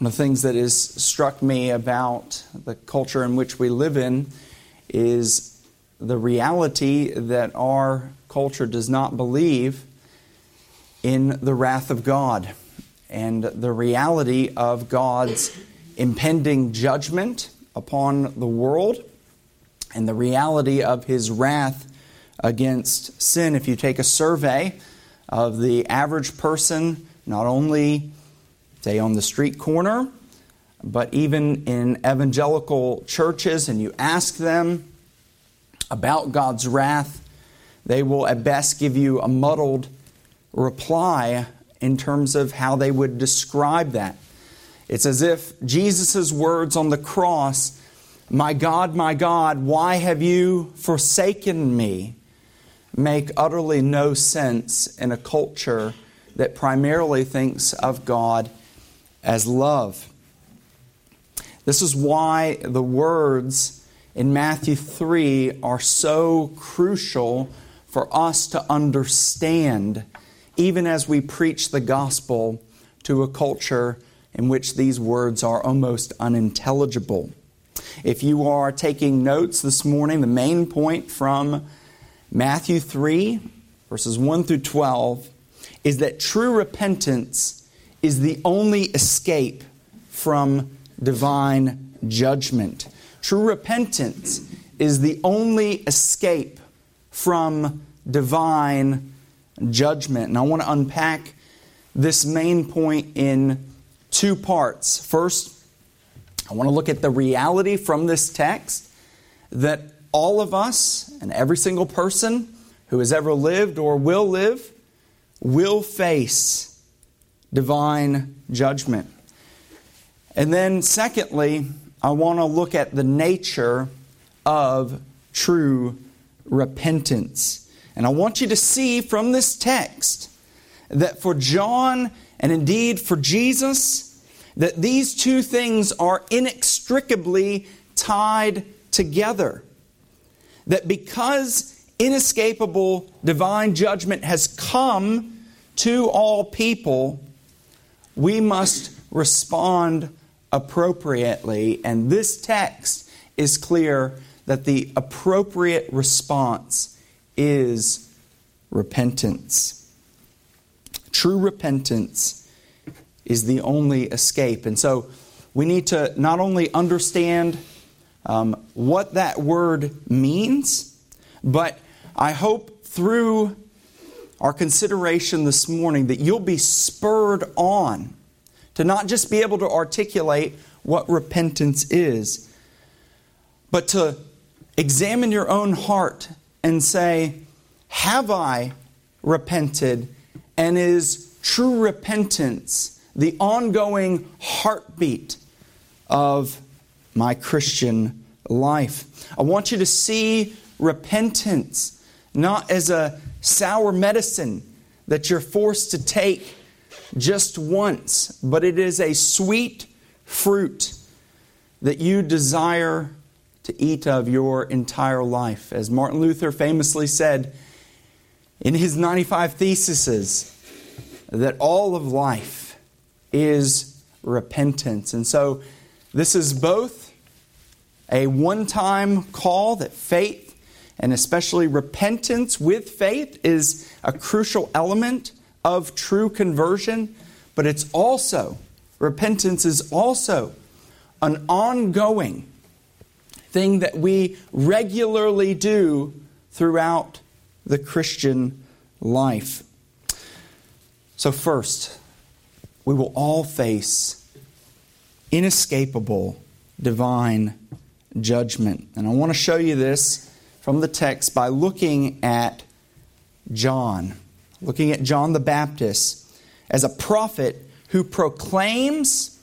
One of the things that has struck me about the culture in which we live in is the reality that our culture does not believe in the wrath of God and the reality of God's impending judgment upon the world and the reality of his wrath against sin. If you take a survey of the average person, not only say on the street corner, but even in evangelical churches, and you ask them about God's wrath, they will at best give you a muddled reply in terms of how they would describe that. It's as if Jesus' words on the cross, My God, my God, why have you forsaken me? make utterly no sense in a culture that primarily thinks of God as love. This is why the words in Matthew 3 are so crucial for us to understand, even as we preach the gospel to a culture in which these words are almost unintelligible. If you are taking notes this morning, the main point from Matthew 3, verses 1 through 12, is that true repentance is the only escape from divine judgment. True repentance is the only escape from divine judgment. And I want to unpack this main point in two parts. First, I want to look at the reality from this text that all of us and every single person who has ever lived or will live will face divine judgment. And then, secondly, I want to look at the nature of true repentance. And I want you to see from this text that for John and indeed for Jesus, that these two things are inextricably tied together that because inescapable divine judgment has come to all people, we must respond appropriately. And this text is clear that the appropriate response is repentance. True repentance is the only escape. And so we need to not only understand um, what that word means, but I hope through our consideration this morning that you'll be spurred on to not just be able to articulate what repentance is, but to examine your own heart and say, Have I repented? And is true repentance the ongoing heartbeat of my Christian life. I want you to see repentance not as a sour medicine that you're forced to take just once, but it is a sweet fruit that you desire to eat of your entire life. As Martin Luther famously said in his 95 Theses, that all of life is repentance. And so, this is both a one time call that faith and especially repentance with faith is a crucial element of true conversion, but it's also, repentance is also an ongoing thing that we regularly do throughout the Christian life. So, first, we will all face inescapable divine judgment. And I want to show you this from the text by looking at John, looking at John the Baptist as a prophet who proclaims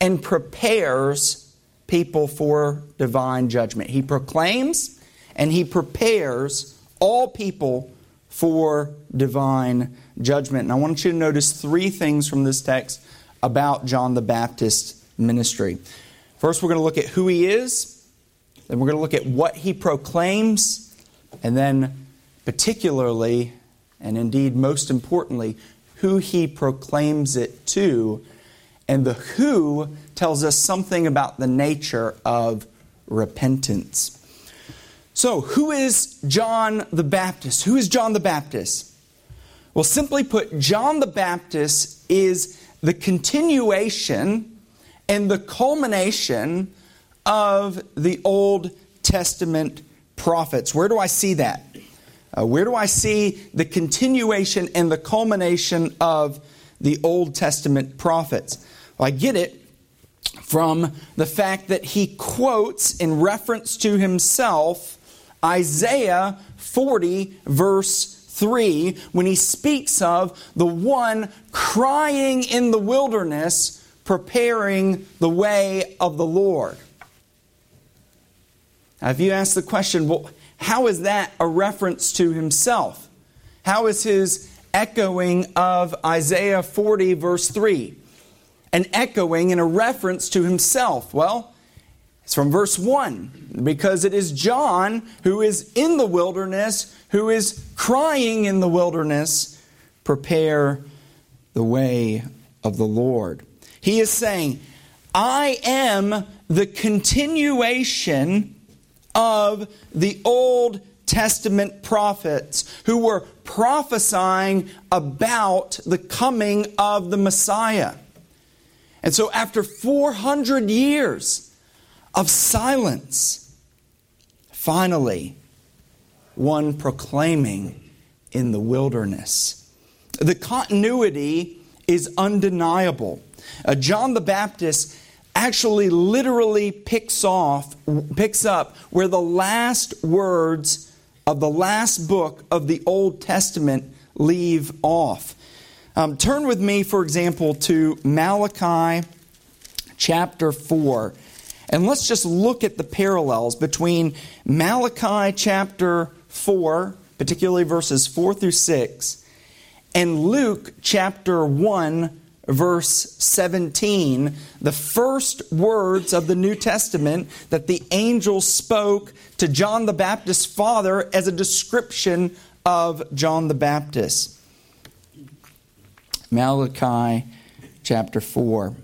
and prepares people for divine judgment. He proclaims and he prepares all people for divine judgment. And I want you to notice three things from this text about John the Baptist ministry. First, we're going to look at who he is, then we're going to look at what he proclaims, and then, particularly, and indeed most importantly, who he proclaims it to. And the who tells us something about the nature of repentance. So, who is John the Baptist? Who is John the Baptist? Well, simply put, John the Baptist is the continuation and the culmination of the Old Testament prophets. Where do I see that? Uh, where do I see the continuation and the culmination of the Old Testament prophets? Well, I get it from the fact that he quotes in reference to himself Isaiah 40, verse 3, when he speaks of the one crying in the wilderness, preparing the way of the Lord. Now, if you ask the question, well, how is that a reference to himself? How is his echoing of Isaiah 40, verse 3? An echoing and a reference to himself. Well, it's from verse 1 because it is John who is in the wilderness, who is crying in the wilderness, prepare the way of the Lord. He is saying, I am the continuation of the Old Testament prophets who were prophesying about the coming of the Messiah. And so, after 400 years of silence, finally, one proclaiming in the wilderness. The continuity is undeniable. Uh, John the Baptist actually literally picks off picks up where the last words of the last book of the Old Testament leave off. Um, turn with me, for example, to Malachi chapter 4. And let's just look at the parallels between Malachi chapter 4, particularly verses 4 through 6, and Luke chapter 1, verse 17, the first words of the New Testament that the angel spoke to John the Baptist's father as a description of John the Baptist. Malachi chapter 4.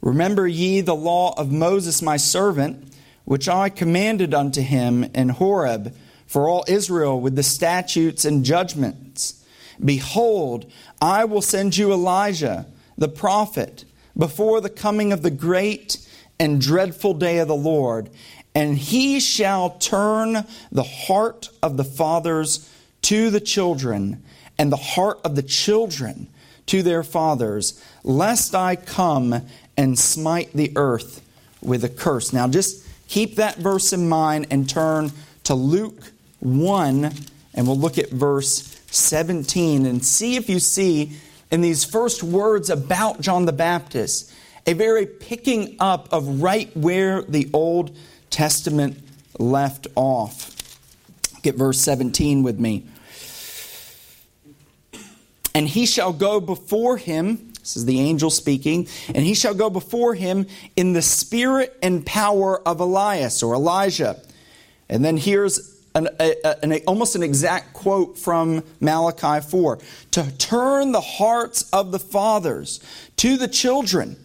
Remember ye the law of Moses my servant, which I commanded unto him in Horeb for all Israel with the statutes and judgments. Behold, I will send you Elijah, the prophet, before the coming of the great and dreadful day of the Lord, and he shall turn the heart of the fathers to the children, and the heart of the children to their fathers, lest I come and smite the earth with a curse. Now, just keep that verse in mind and turn to Luke 1, and we'll look at verse 17 and see if you see in these first words about John the Baptist a very picking up of right where the Old Testament left off. Get verse 17 with me. And he shall go before him, this is the angel speaking, and he shall go before him in the spirit and power of Elias or Elijah. And then here's an, a, an, almost an exact quote from Malachi 4 to turn the hearts of the fathers to the children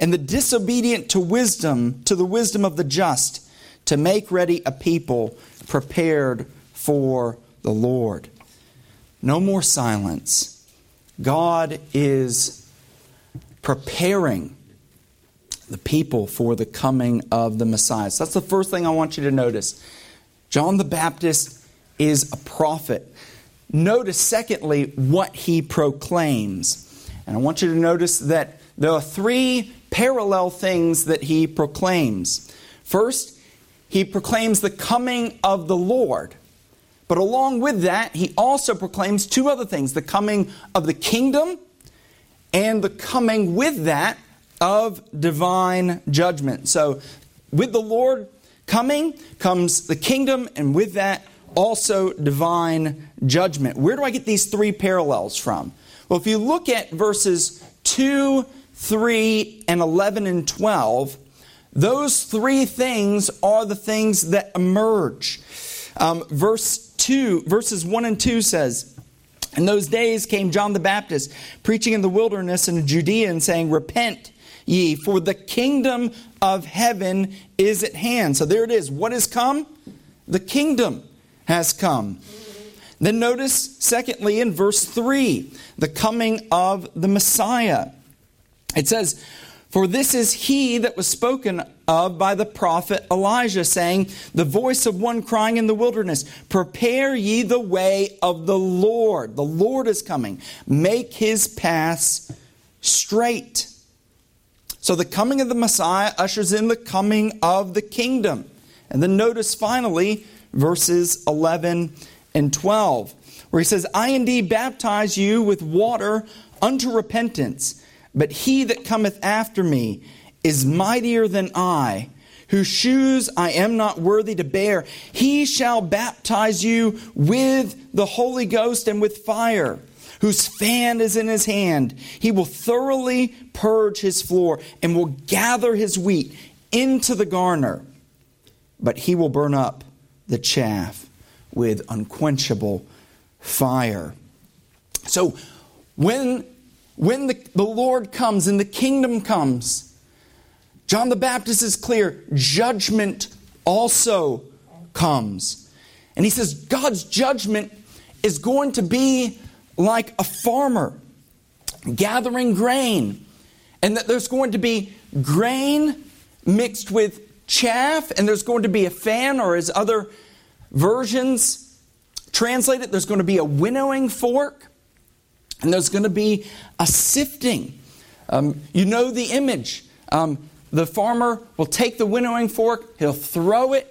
and the disobedient to wisdom, to the wisdom of the just, to make ready a people prepared for the Lord. No more silence. God is preparing the people for the coming of the Messiah. So that's the first thing I want you to notice John the Baptist is a prophet. Notice, secondly, what he proclaims. And I want you to notice that there are three parallel things that he proclaims. First, he proclaims the coming of the Lord. But along with that, he also proclaims two other things the coming of the kingdom and the coming with that of divine judgment. So, with the Lord coming comes the kingdom, and with that, also divine judgment. Where do I get these three parallels from? Well, if you look at verses 2, 3, and 11 and 12, those three things are the things that emerge. Um, verse 2, verses 1 and 2 says, In those days came John the Baptist, preaching in the wilderness in Judea and saying, Repent ye, for the kingdom of heaven is at hand. So there it is. What has come? The kingdom has come. Then notice, secondly, in verse 3, the coming of the Messiah. It says, For this is he that was spoken of by the prophet Elijah, saying, The voice of one crying in the wilderness, Prepare ye the way of the Lord. The Lord is coming. Make his paths straight. So the coming of the Messiah ushers in the coming of the kingdom. And then notice finally verses 11 and 12, where he says, I indeed baptize you with water unto repentance, but he that cometh after me is mightier than I, whose shoes I am not worthy to bear. He shall baptize you with the Holy Ghost and with fire whose fan is in his hand. He will thoroughly purge his floor and will gather his wheat into the garner, but he will burn up the chaff with unquenchable fire. So when, when the, the Lord comes and the kingdom comes, John the Baptist is clear judgment also comes. And he says God's judgment is going to be like a farmer gathering grain, and that there's going to be grain mixed with chaff, and there's going to be a fan, or as other versions translate it, there's going to be a winnowing fork, and there's going to be a sifting. Um, you know the image. Um, the farmer will take the winnowing fork, he'll throw it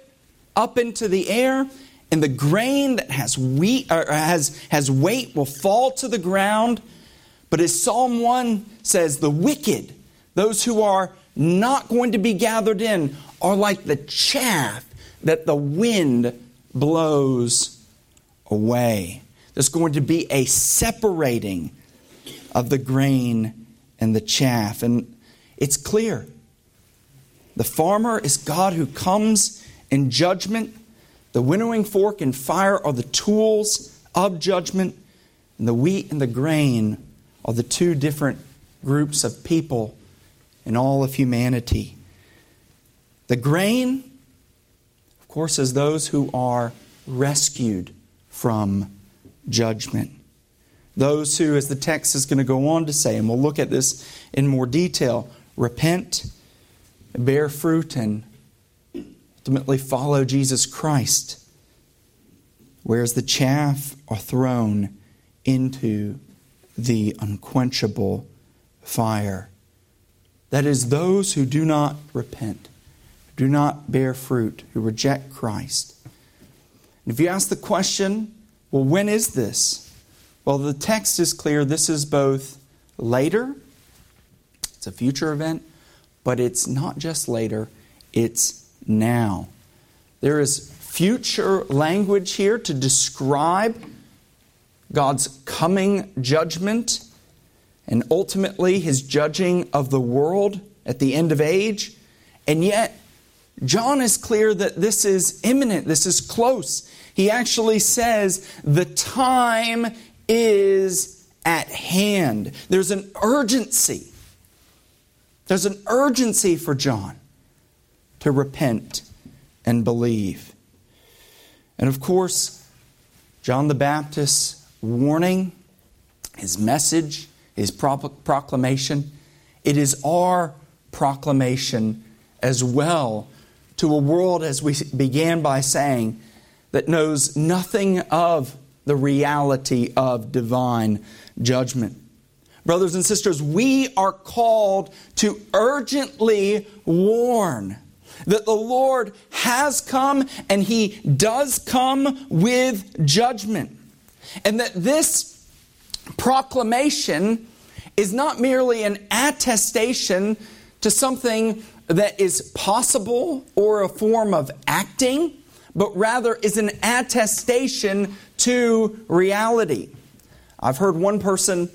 up into the air, and the grain that has wheat or has, has weight will fall to the ground. But as Psalm 1 says, the wicked, those who are not going to be gathered in, are like the chaff that the wind blows away. There's going to be a separating of the grain and the chaff. And it's clear the farmer is God who comes in judgment. The winnowing fork and fire are the tools of judgment, and the wheat and the grain are the two different groups of people in all of humanity. The grain, of course, is those who are rescued from judgment. Those who, as the text is going to go on to say, and we'll look at this in more detail, repent, bear fruit, and ultimately follow Jesus Christ, whereas the chaff are thrown into the unquenchable fire. That is, those who do not repent, do not bear fruit, who reject Christ. And if you ask the question, well, when is this? Well, the text is clear. This is both later, it's a future event, but it's not just later, it's now. There is future language here to describe God's coming judgment and ultimately his judging of the world at the end of age. And yet, John is clear that this is imminent, this is close. He actually says, The time is at hand. There's an urgency. There's an urgency for John to repent and believe. And of course, John the Baptist's warning, his message, his proclamation, it is our proclamation as well to a world, as we began by saying, that knows nothing of the reality of divine judgment. Brothers and sisters, we are called to urgently warn that the Lord has come and he does come with judgment. And that this proclamation is not merely an attestation to something that is possible or a form of acting, but rather is an attestation to reality. I've heard one person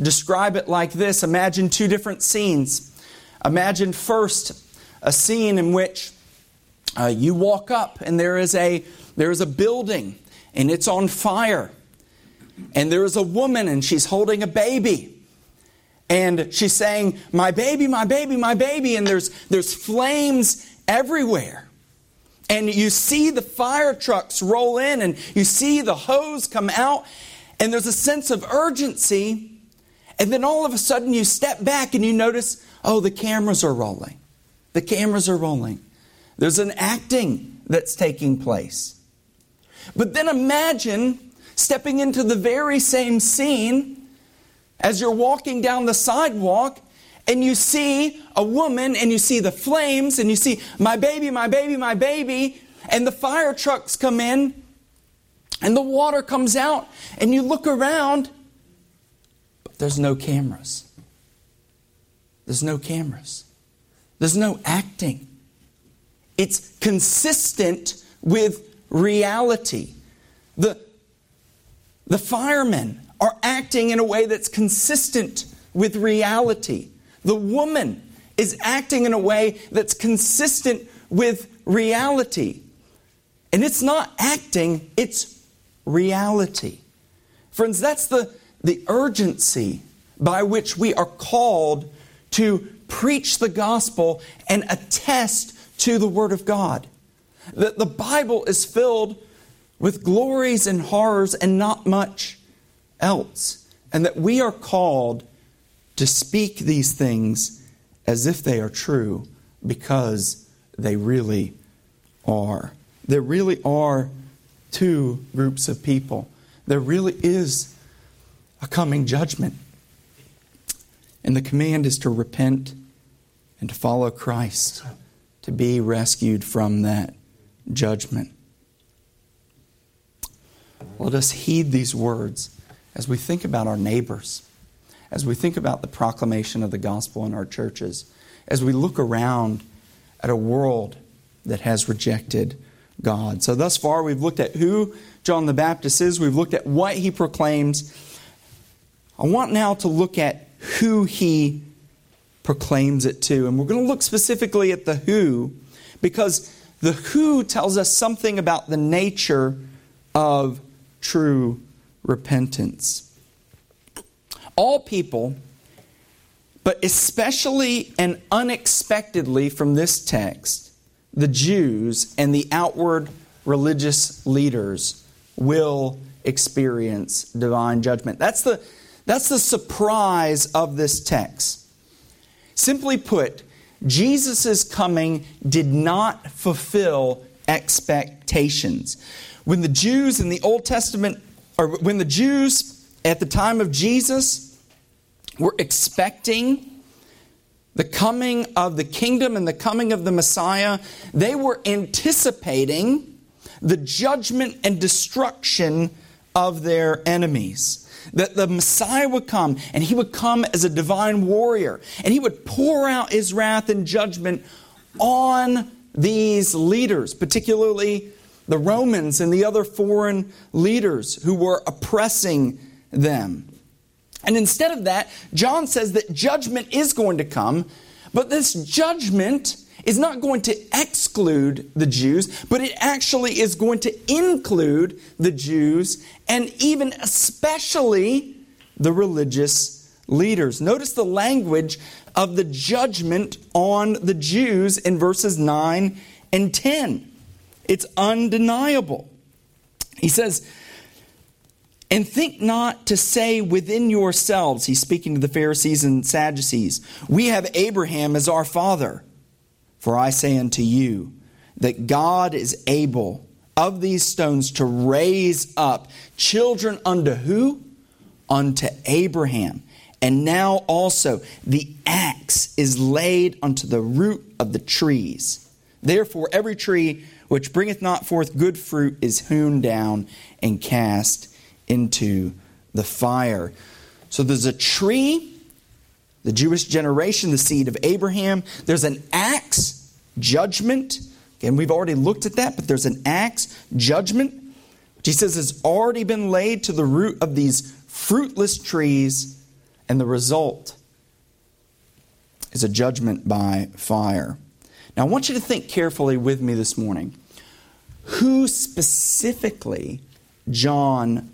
describe it like this Imagine two different scenes. Imagine first a scene in which uh, you walk up and there is a there is a building and it's on fire. and there is a woman and she's holding a baby. And she's saying, My baby, my baby, my baby. And there's, there's flames everywhere. And you see the fire trucks roll in and you see the hose come out. And there's a sense of urgency. And then all of a sudden you step back and you notice, oh, the cameras are rolling. The cameras are rolling. There's an acting that's taking place. But then imagine stepping into the very same scene as you're walking down the sidewalk and you see a woman and you see the flames and you see my baby, my baby, my baby, and the fire trucks come in and the water comes out and you look around, but there's no cameras. There's no cameras. There's no acting. It's consistent with reality. The, the firemen are acting in a way that's consistent with reality. The woman is acting in a way that's consistent with reality. And it's not acting, it's reality. Friends, that's the, the urgency by which we are called to preach the gospel and attest to the Word of God. That the Bible is filled with glories and horrors and not much else. And that we are called to speak these things as if they are true because they really are. There really are two groups of people. There really is a coming judgment. And the command is to repent and to follow Christ, to be rescued from that judgment. Let us heed these words as we think about our neighbors, as we think about the proclamation of the gospel in our churches, as we look around at a world that has rejected God. So, thus far, we've looked at who John the Baptist is, we've looked at what he proclaims. I want now to look at who he proclaims it to. And we're going to look specifically at the who because the who tells us something about the nature of true repentance. All people, but especially and unexpectedly from this text, the Jews and the outward religious leaders will experience divine judgment. That's the, that's the surprise of this text. Simply put, Jesus' coming did not fulfill expectations. When the Jews in the Old Testament, or when the Jews at the time of Jesus were expecting the coming of the kingdom and the coming of the Messiah, they were anticipating the judgment and destruction of their enemies that the Messiah would come and he would come as a divine warrior and he would pour out his wrath and judgment on these leaders, particularly the Romans and the other foreign leaders who were oppressing them. And instead of that, John says that judgment is going to come, but this judgment is not going to exclude the Jews, but it actually is going to include the Jews and even especially the religious leaders. Notice the language of the judgment on the Jews in verses 9 and 10. It's undeniable. He says, and think not to say within yourselves, he's speaking to the Pharisees and Sadducees, we have Abraham as our father. For I say unto you that God is able of these stones to raise up children unto who? Unto Abraham. And now also the axe is laid unto the root of the trees. Therefore, every tree which bringeth not forth good fruit is hewn down and cast into the fire. So there's a tree the Jewish generation, the seed of Abraham. There's an axe, judgment. Again, we've already looked at that, but there's an axe, judgment, which he says has already been laid to the root of these fruitless trees, and the result is a judgment by fire. Now, I want you to think carefully with me this morning. Who specifically John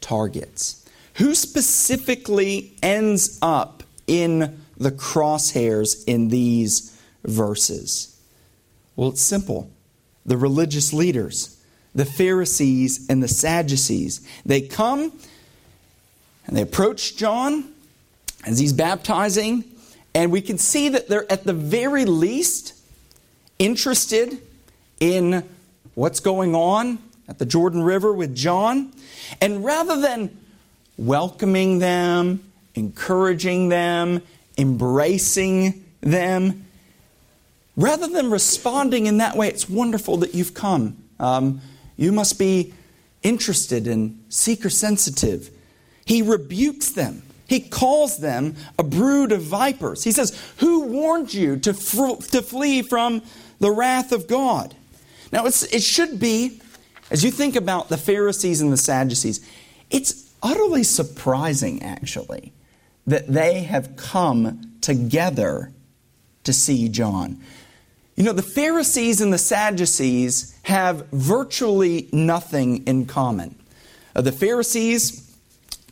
targets. Who specifically ends up in the crosshairs in these verses? Well, it's simple the religious leaders, the Pharisees and the Sadducees. They come and they approach John as he's baptizing, and we can see that they're at the very least interested in what's going on at the Jordan River with John. And rather than welcoming them, encouraging them, embracing them, rather than responding in that way, it's wonderful that you've come. Um, you must be interested and seeker sensitive. He rebukes them. He calls them a brood of vipers. He says, Who warned you to, fr- to flee from the wrath of God? Now, it should be, as you think about the Pharisees and the Sadducees, it's utterly surprising, actually, that they have come together to see John. You know, the Pharisees and the Sadducees have virtually nothing in common. Uh, the Pharisees,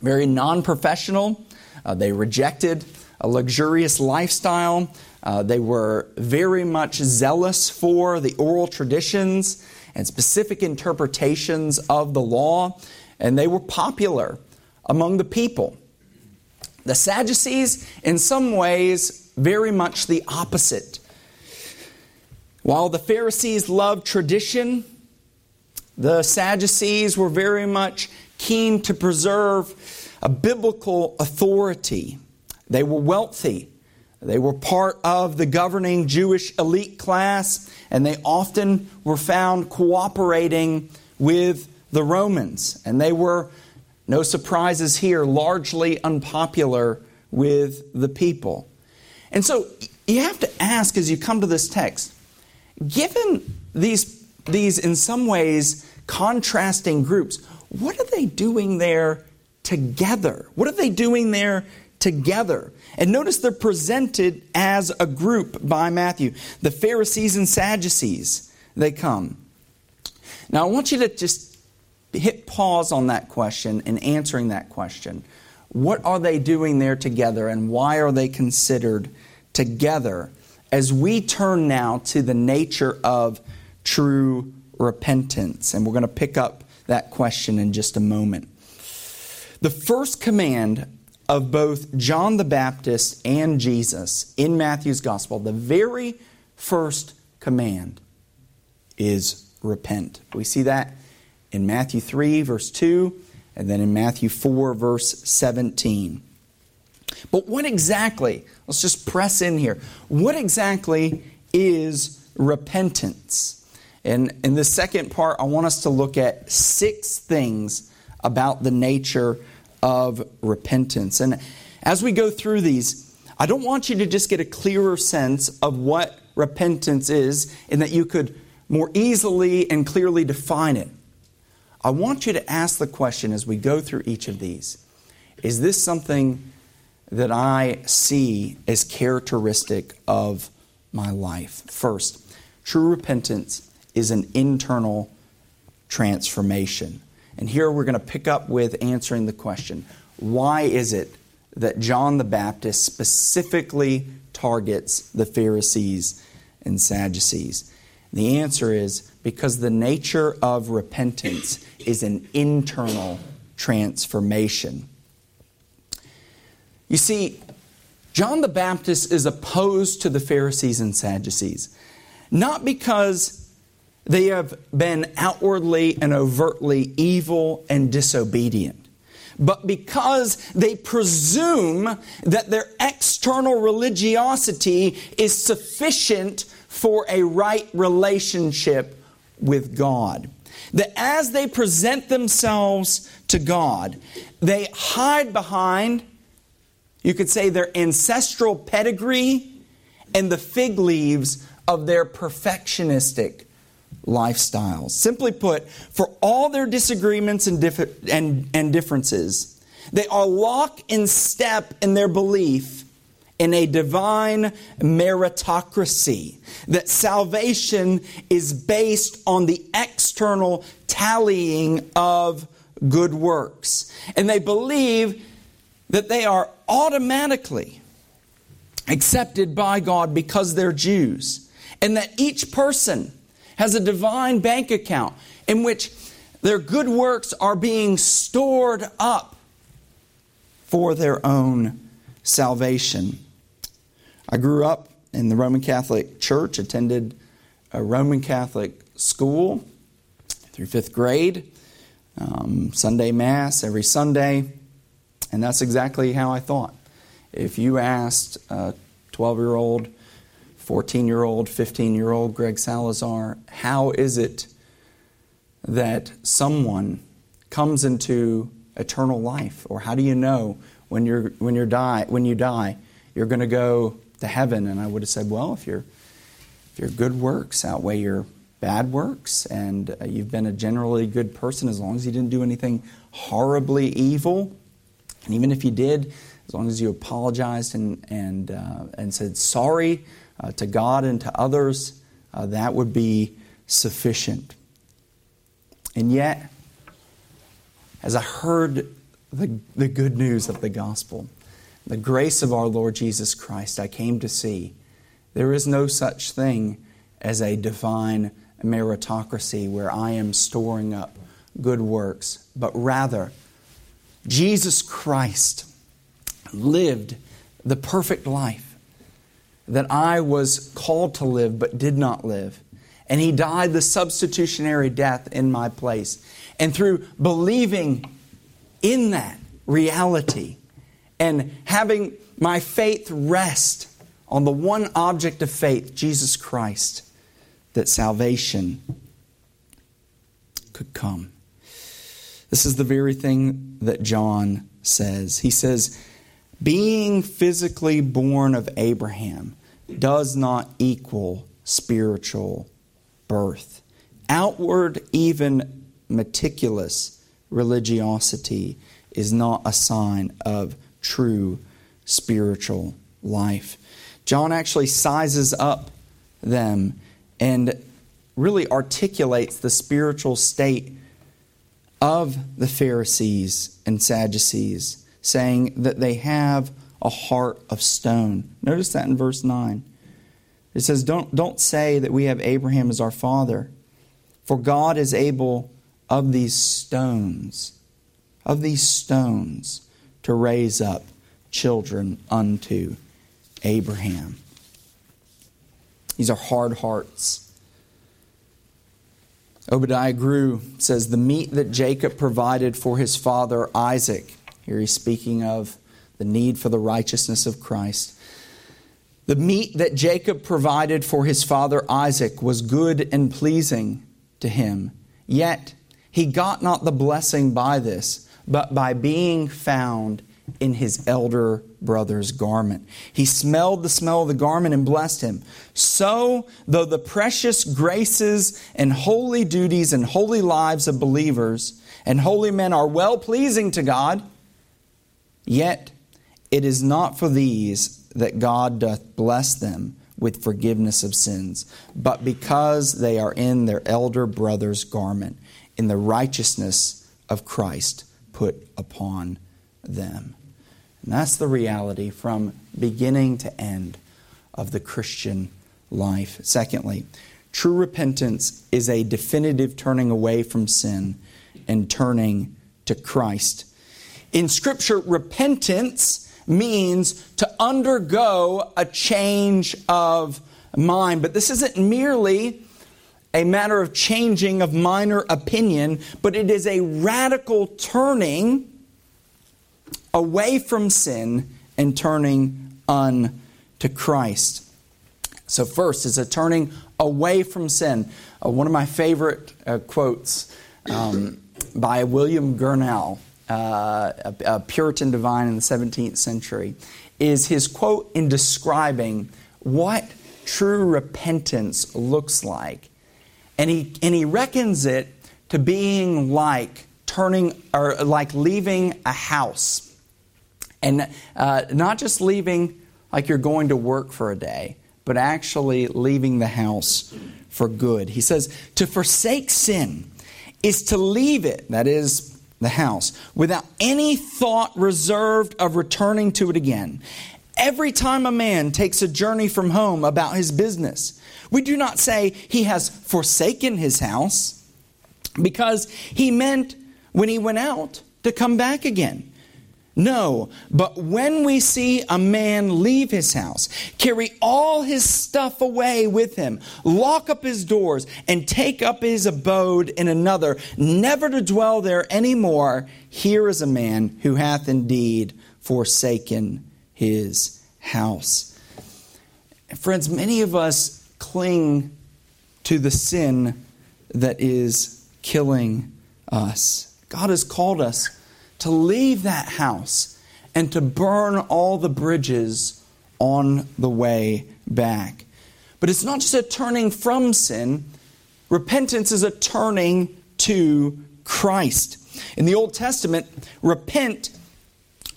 very non professional, uh, they rejected a luxurious lifestyle. Uh, they were very much zealous for the oral traditions and specific interpretations of the law, and they were popular among the people. The Sadducees, in some ways, very much the opposite. While the Pharisees loved tradition, the Sadducees were very much keen to preserve a biblical authority. They were wealthy. They were part of the governing Jewish elite class, and they often were found cooperating with the Romans. And they were, no surprises here, largely unpopular with the people. And so you have to ask as you come to this text given these, these in some ways contrasting groups, what are they doing there together? What are they doing there together? And notice they're presented as a group by Matthew. The Pharisees and Sadducees, they come. Now, I want you to just hit pause on that question and answering that question. What are they doing there together, and why are they considered together? As we turn now to the nature of true repentance, and we're going to pick up that question in just a moment. The first command of both John the Baptist and Jesus in Matthew's gospel, the very first command is repent. We see that in Matthew 3, verse 2, and then in Matthew 4, verse 17. But what exactly, let's just press in here, what exactly is repentance? And in the second part, I want us to look at six things about the nature of repentance. And as we go through these, I don't want you to just get a clearer sense of what repentance is and that you could more easily and clearly define it. I want you to ask the question as we go through each of these Is this something that I see as characteristic of my life? First, true repentance is an internal transformation. And here we're going to pick up with answering the question why is it that John the Baptist specifically targets the Pharisees and Sadducees? The answer is because the nature of repentance is an internal transformation. You see, John the Baptist is opposed to the Pharisees and Sadducees, not because they have been outwardly and overtly evil and disobedient. But because they presume that their external religiosity is sufficient for a right relationship with God. That as they present themselves to God, they hide behind, you could say, their ancestral pedigree and the fig leaves of their perfectionistic lifestyles. Simply put, for all their disagreements and, dif- and, and differences, they are lock in step in their belief in a divine meritocracy, that salvation is based on the external tallying of good works. And they believe that they are automatically accepted by God because they're Jews. And that each person has a divine bank account in which their good works are being stored up for their own salvation. I grew up in the Roman Catholic Church, attended a Roman Catholic school through fifth grade, um, Sunday Mass every Sunday, and that's exactly how I thought. If you asked a 12 year old, 14 year old, 15 year old Greg Salazar, how is it that someone comes into eternal life? Or how do you know when, you're, when, you're die, when you die you're going to go to heaven? And I would have said, well, if, you if your good works outweigh your bad works and uh, you've been a generally good person as long as you didn't do anything horribly evil, and even if you did, as long as you apologized and, and, uh, and said sorry uh, to God and to others, uh, that would be sufficient. And yet, as I heard the, the good news of the gospel, the grace of our Lord Jesus Christ, I came to see there is no such thing as a divine meritocracy where I am storing up good works, but rather, Jesus Christ lived the perfect life that I was called to live but did not live and he died the substitutionary death in my place. And through believing in that reality and having my faith rest on the one object of faith, Jesus Christ, that salvation could come. This is the very thing that John says. He says, being physically born of Abraham does not equal spiritual birth. Outward, even meticulous religiosity is not a sign of true spiritual life. John actually sizes up them and really articulates the spiritual state of the Pharisees and Sadducees, saying that they have a heart of stone. Notice that in verse 9. It says, don't, don't say that we have Abraham as our father, for God is able of these stones, of these stones, to raise up children unto Abraham. These are hard hearts. Obadiah Grew says, The meat that Jacob provided for his father Isaac, here he's speaking of the need for the righteousness of Christ the meat that Jacob provided for his father Isaac was good and pleasing to him. Yet he got not the blessing by this, but by being found in his elder brother's garment. He smelled the smell of the garment and blessed him. So, though the precious graces and holy duties and holy lives of believers and holy men are well pleasing to God, yet it is not for these that God doth bless them with forgiveness of sins, but because they are in their elder brother's garment, in the righteousness of Christ put upon them. And that's the reality from beginning to end of the Christian life. Secondly, true repentance is a definitive turning away from sin and turning to Christ. In Scripture, repentance means to undergo a change of mind. But this isn't merely a matter of changing of minor opinion, but it is a radical turning away from sin and turning unto Christ. So, first is a turning away from sin. Uh, one of my favorite uh, quotes um, by William Gurnall uh, a, a Puritan divine in the 17th century, is his quote in describing what true repentance looks like. And he, and he reckons it to being like turning or like leaving a house. And uh, not just leaving like you're going to work for a day, but actually leaving the house for good. He says, to forsake sin is to leave it, that is, the house without any thought reserved of returning to it again. Every time a man takes a journey from home about his business, we do not say he has forsaken his house because he meant when he went out to come back again. No, but when we see a man leave his house, carry all his stuff away with him, lock up his doors, and take up his abode in another, never to dwell there any more, here is a man who hath indeed forsaken his house. friends, many of us cling to the sin that is killing us. God has called us to leave that house and to burn all the bridges on the way back. But it's not just a turning from sin, repentance is a turning to Christ. In the Old Testament, repent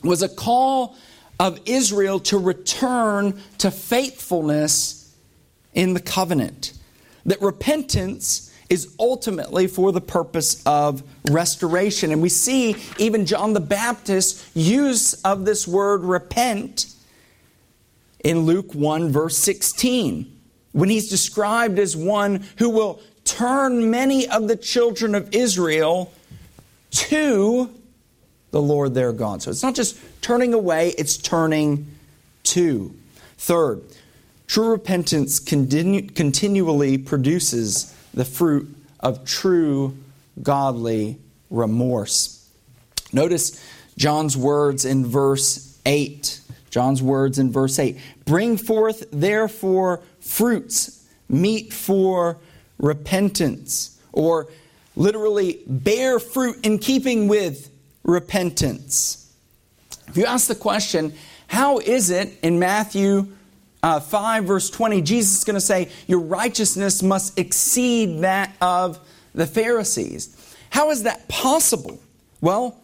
was a call of Israel to return to faithfulness in the covenant. That repentance is ultimately for the purpose of restoration. And we see even John the Baptist use of this word repent in Luke 1, verse 16, when he's described as one who will turn many of the children of Israel to the Lord their God. So it's not just turning away, it's turning to. Third, true repentance continu- continually produces the fruit of true godly remorse. Notice John's words in verse 8. John's words in verse 8 Bring forth, therefore, fruits, meet for repentance, or literally bear fruit in keeping with repentance. If you ask the question, how is it in Matthew uh, 5, verse 20, Jesus is going to say, Your righteousness must exceed that of the Pharisees. How is that possible? Well,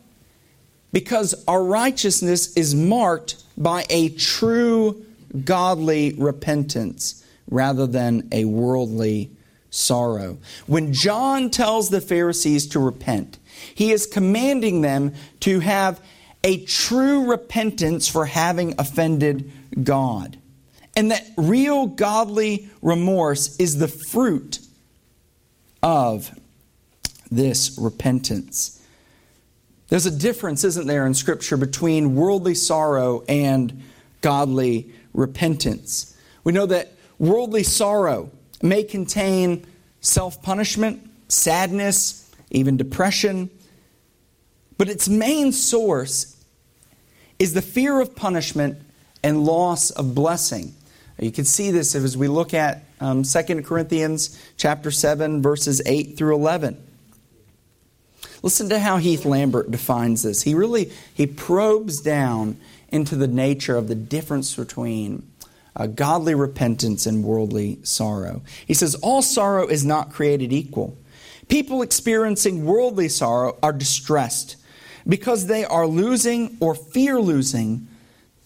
because our righteousness is marked by a true godly repentance rather than a worldly sorrow. When John tells the Pharisees to repent, he is commanding them to have a true repentance for having offended God and that real godly remorse is the fruit of this repentance. There's a difference, isn't there, in Scripture between worldly sorrow and godly repentance. We know that worldly sorrow may contain self punishment, sadness, even depression, but its main source is the fear of punishment and loss of blessing. You can see this as we look at um, 2 Corinthians chapter 7, verses 8 through 11. Listen to how Heath Lambert defines this. He really he probes down into the nature of the difference between uh, godly repentance and worldly sorrow. He says, All sorrow is not created equal. People experiencing worldly sorrow are distressed because they are losing or fear losing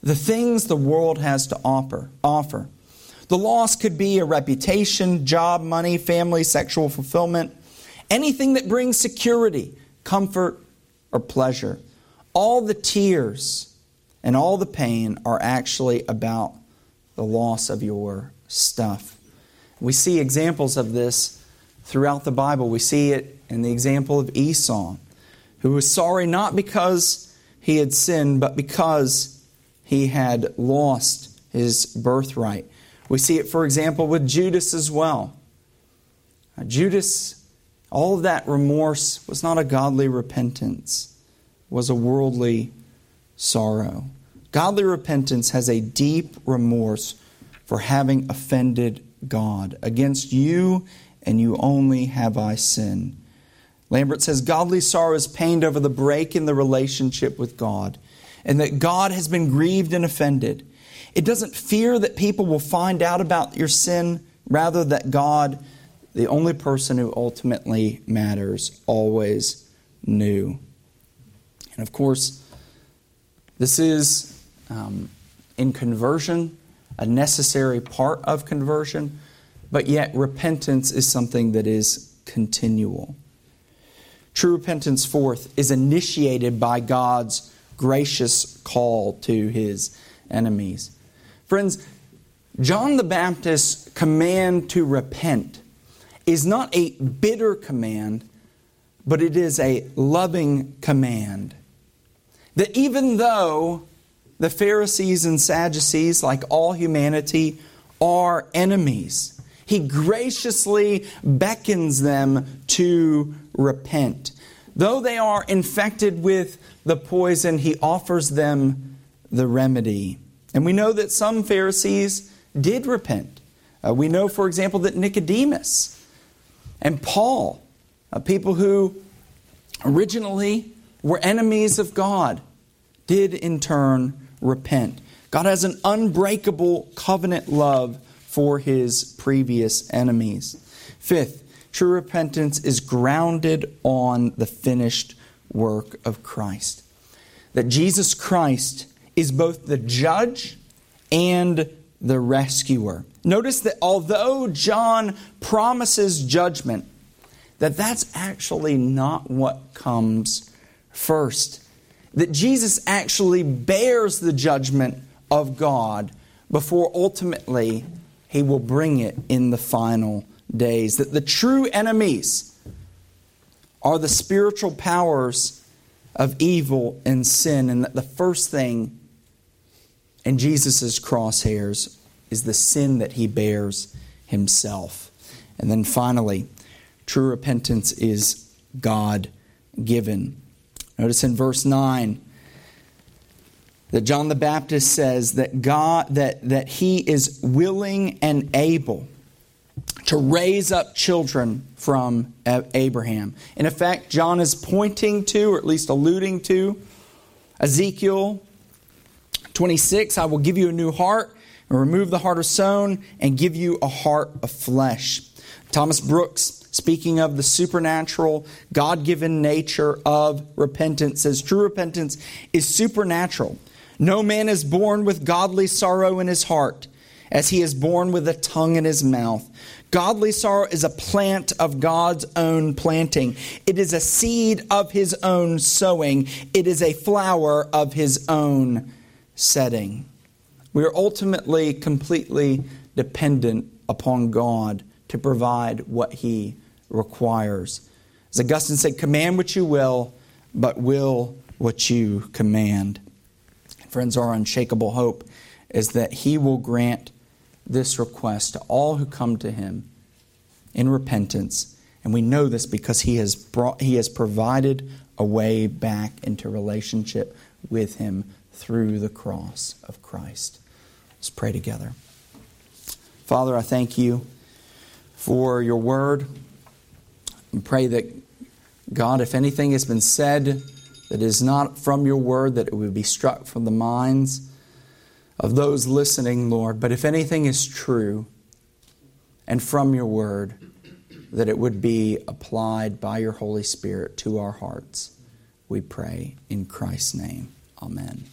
the things the world has to offer. offer. The loss could be a reputation, job, money, family, sexual fulfillment, anything that brings security, comfort, or pleasure. All the tears and all the pain are actually about the loss of your stuff. We see examples of this throughout the Bible. We see it in the example of Esau, who was sorry not because he had sinned, but because he had lost his birthright. We see it, for example, with Judas as well. Judas, all of that remorse was not a godly repentance, was a worldly sorrow. Godly repentance has a deep remorse for having offended God. Against you and you only have I sinned. Lambert says, Godly sorrow is pained over the break in the relationship with God and that God has been grieved and offended. It doesn't fear that people will find out about your sin, rather, that God, the only person who ultimately matters, always knew. And of course, this is um, in conversion a necessary part of conversion, but yet repentance is something that is continual. True repentance, fourth, is initiated by God's gracious call to his enemies. Friends, John the Baptist's command to repent is not a bitter command, but it is a loving command. That even though the Pharisees and Sadducees, like all humanity, are enemies, he graciously beckons them to repent. Though they are infected with the poison, he offers them the remedy. And we know that some Pharisees did repent. Uh, we know, for example, that Nicodemus and Paul, uh, people who originally were enemies of God, did in turn repent. God has an unbreakable covenant love for his previous enemies. Fifth, true repentance is grounded on the finished work of Christ. That Jesus Christ is both the judge and the rescuer. Notice that although John promises judgment, that that's actually not what comes first. That Jesus actually bears the judgment of God before ultimately he will bring it in the final days. That the true enemies are the spiritual powers of evil and sin, and that the first thing in Jesus' crosshairs is the sin that he bears himself. And then finally, true repentance is God given. Notice in verse 9 that John the Baptist says that God that, that he is willing and able to raise up children from Abraham. In effect, John is pointing to, or at least alluding to, Ezekiel 26 I will give you a new heart and remove the heart of stone and give you a heart of flesh. Thomas Brooks, speaking of the supernatural, God given nature of repentance, says true repentance is supernatural. No man is born with godly sorrow in his heart, as he is born with a tongue in his mouth. Godly sorrow is a plant of God's own planting. It is a seed of his own sowing. It is a flower of his own setting. We are ultimately completely dependent upon God to provide what He requires. As Augustine said, command what you will, but will what you command. Friends, our unshakable hope is that He will grant this request to all who come to Him in repentance. And we know this because He has, brought, he has provided a way back into relationship with Him through the cross of Christ. Let's pray together. Father, I thank you for your word. And pray that, God, if anything has been said that is not from your word, that it would be struck from the minds of those listening, Lord. But if anything is true and from your word, that it would be applied by your Holy Spirit to our hearts. We pray in Christ's name. Amen.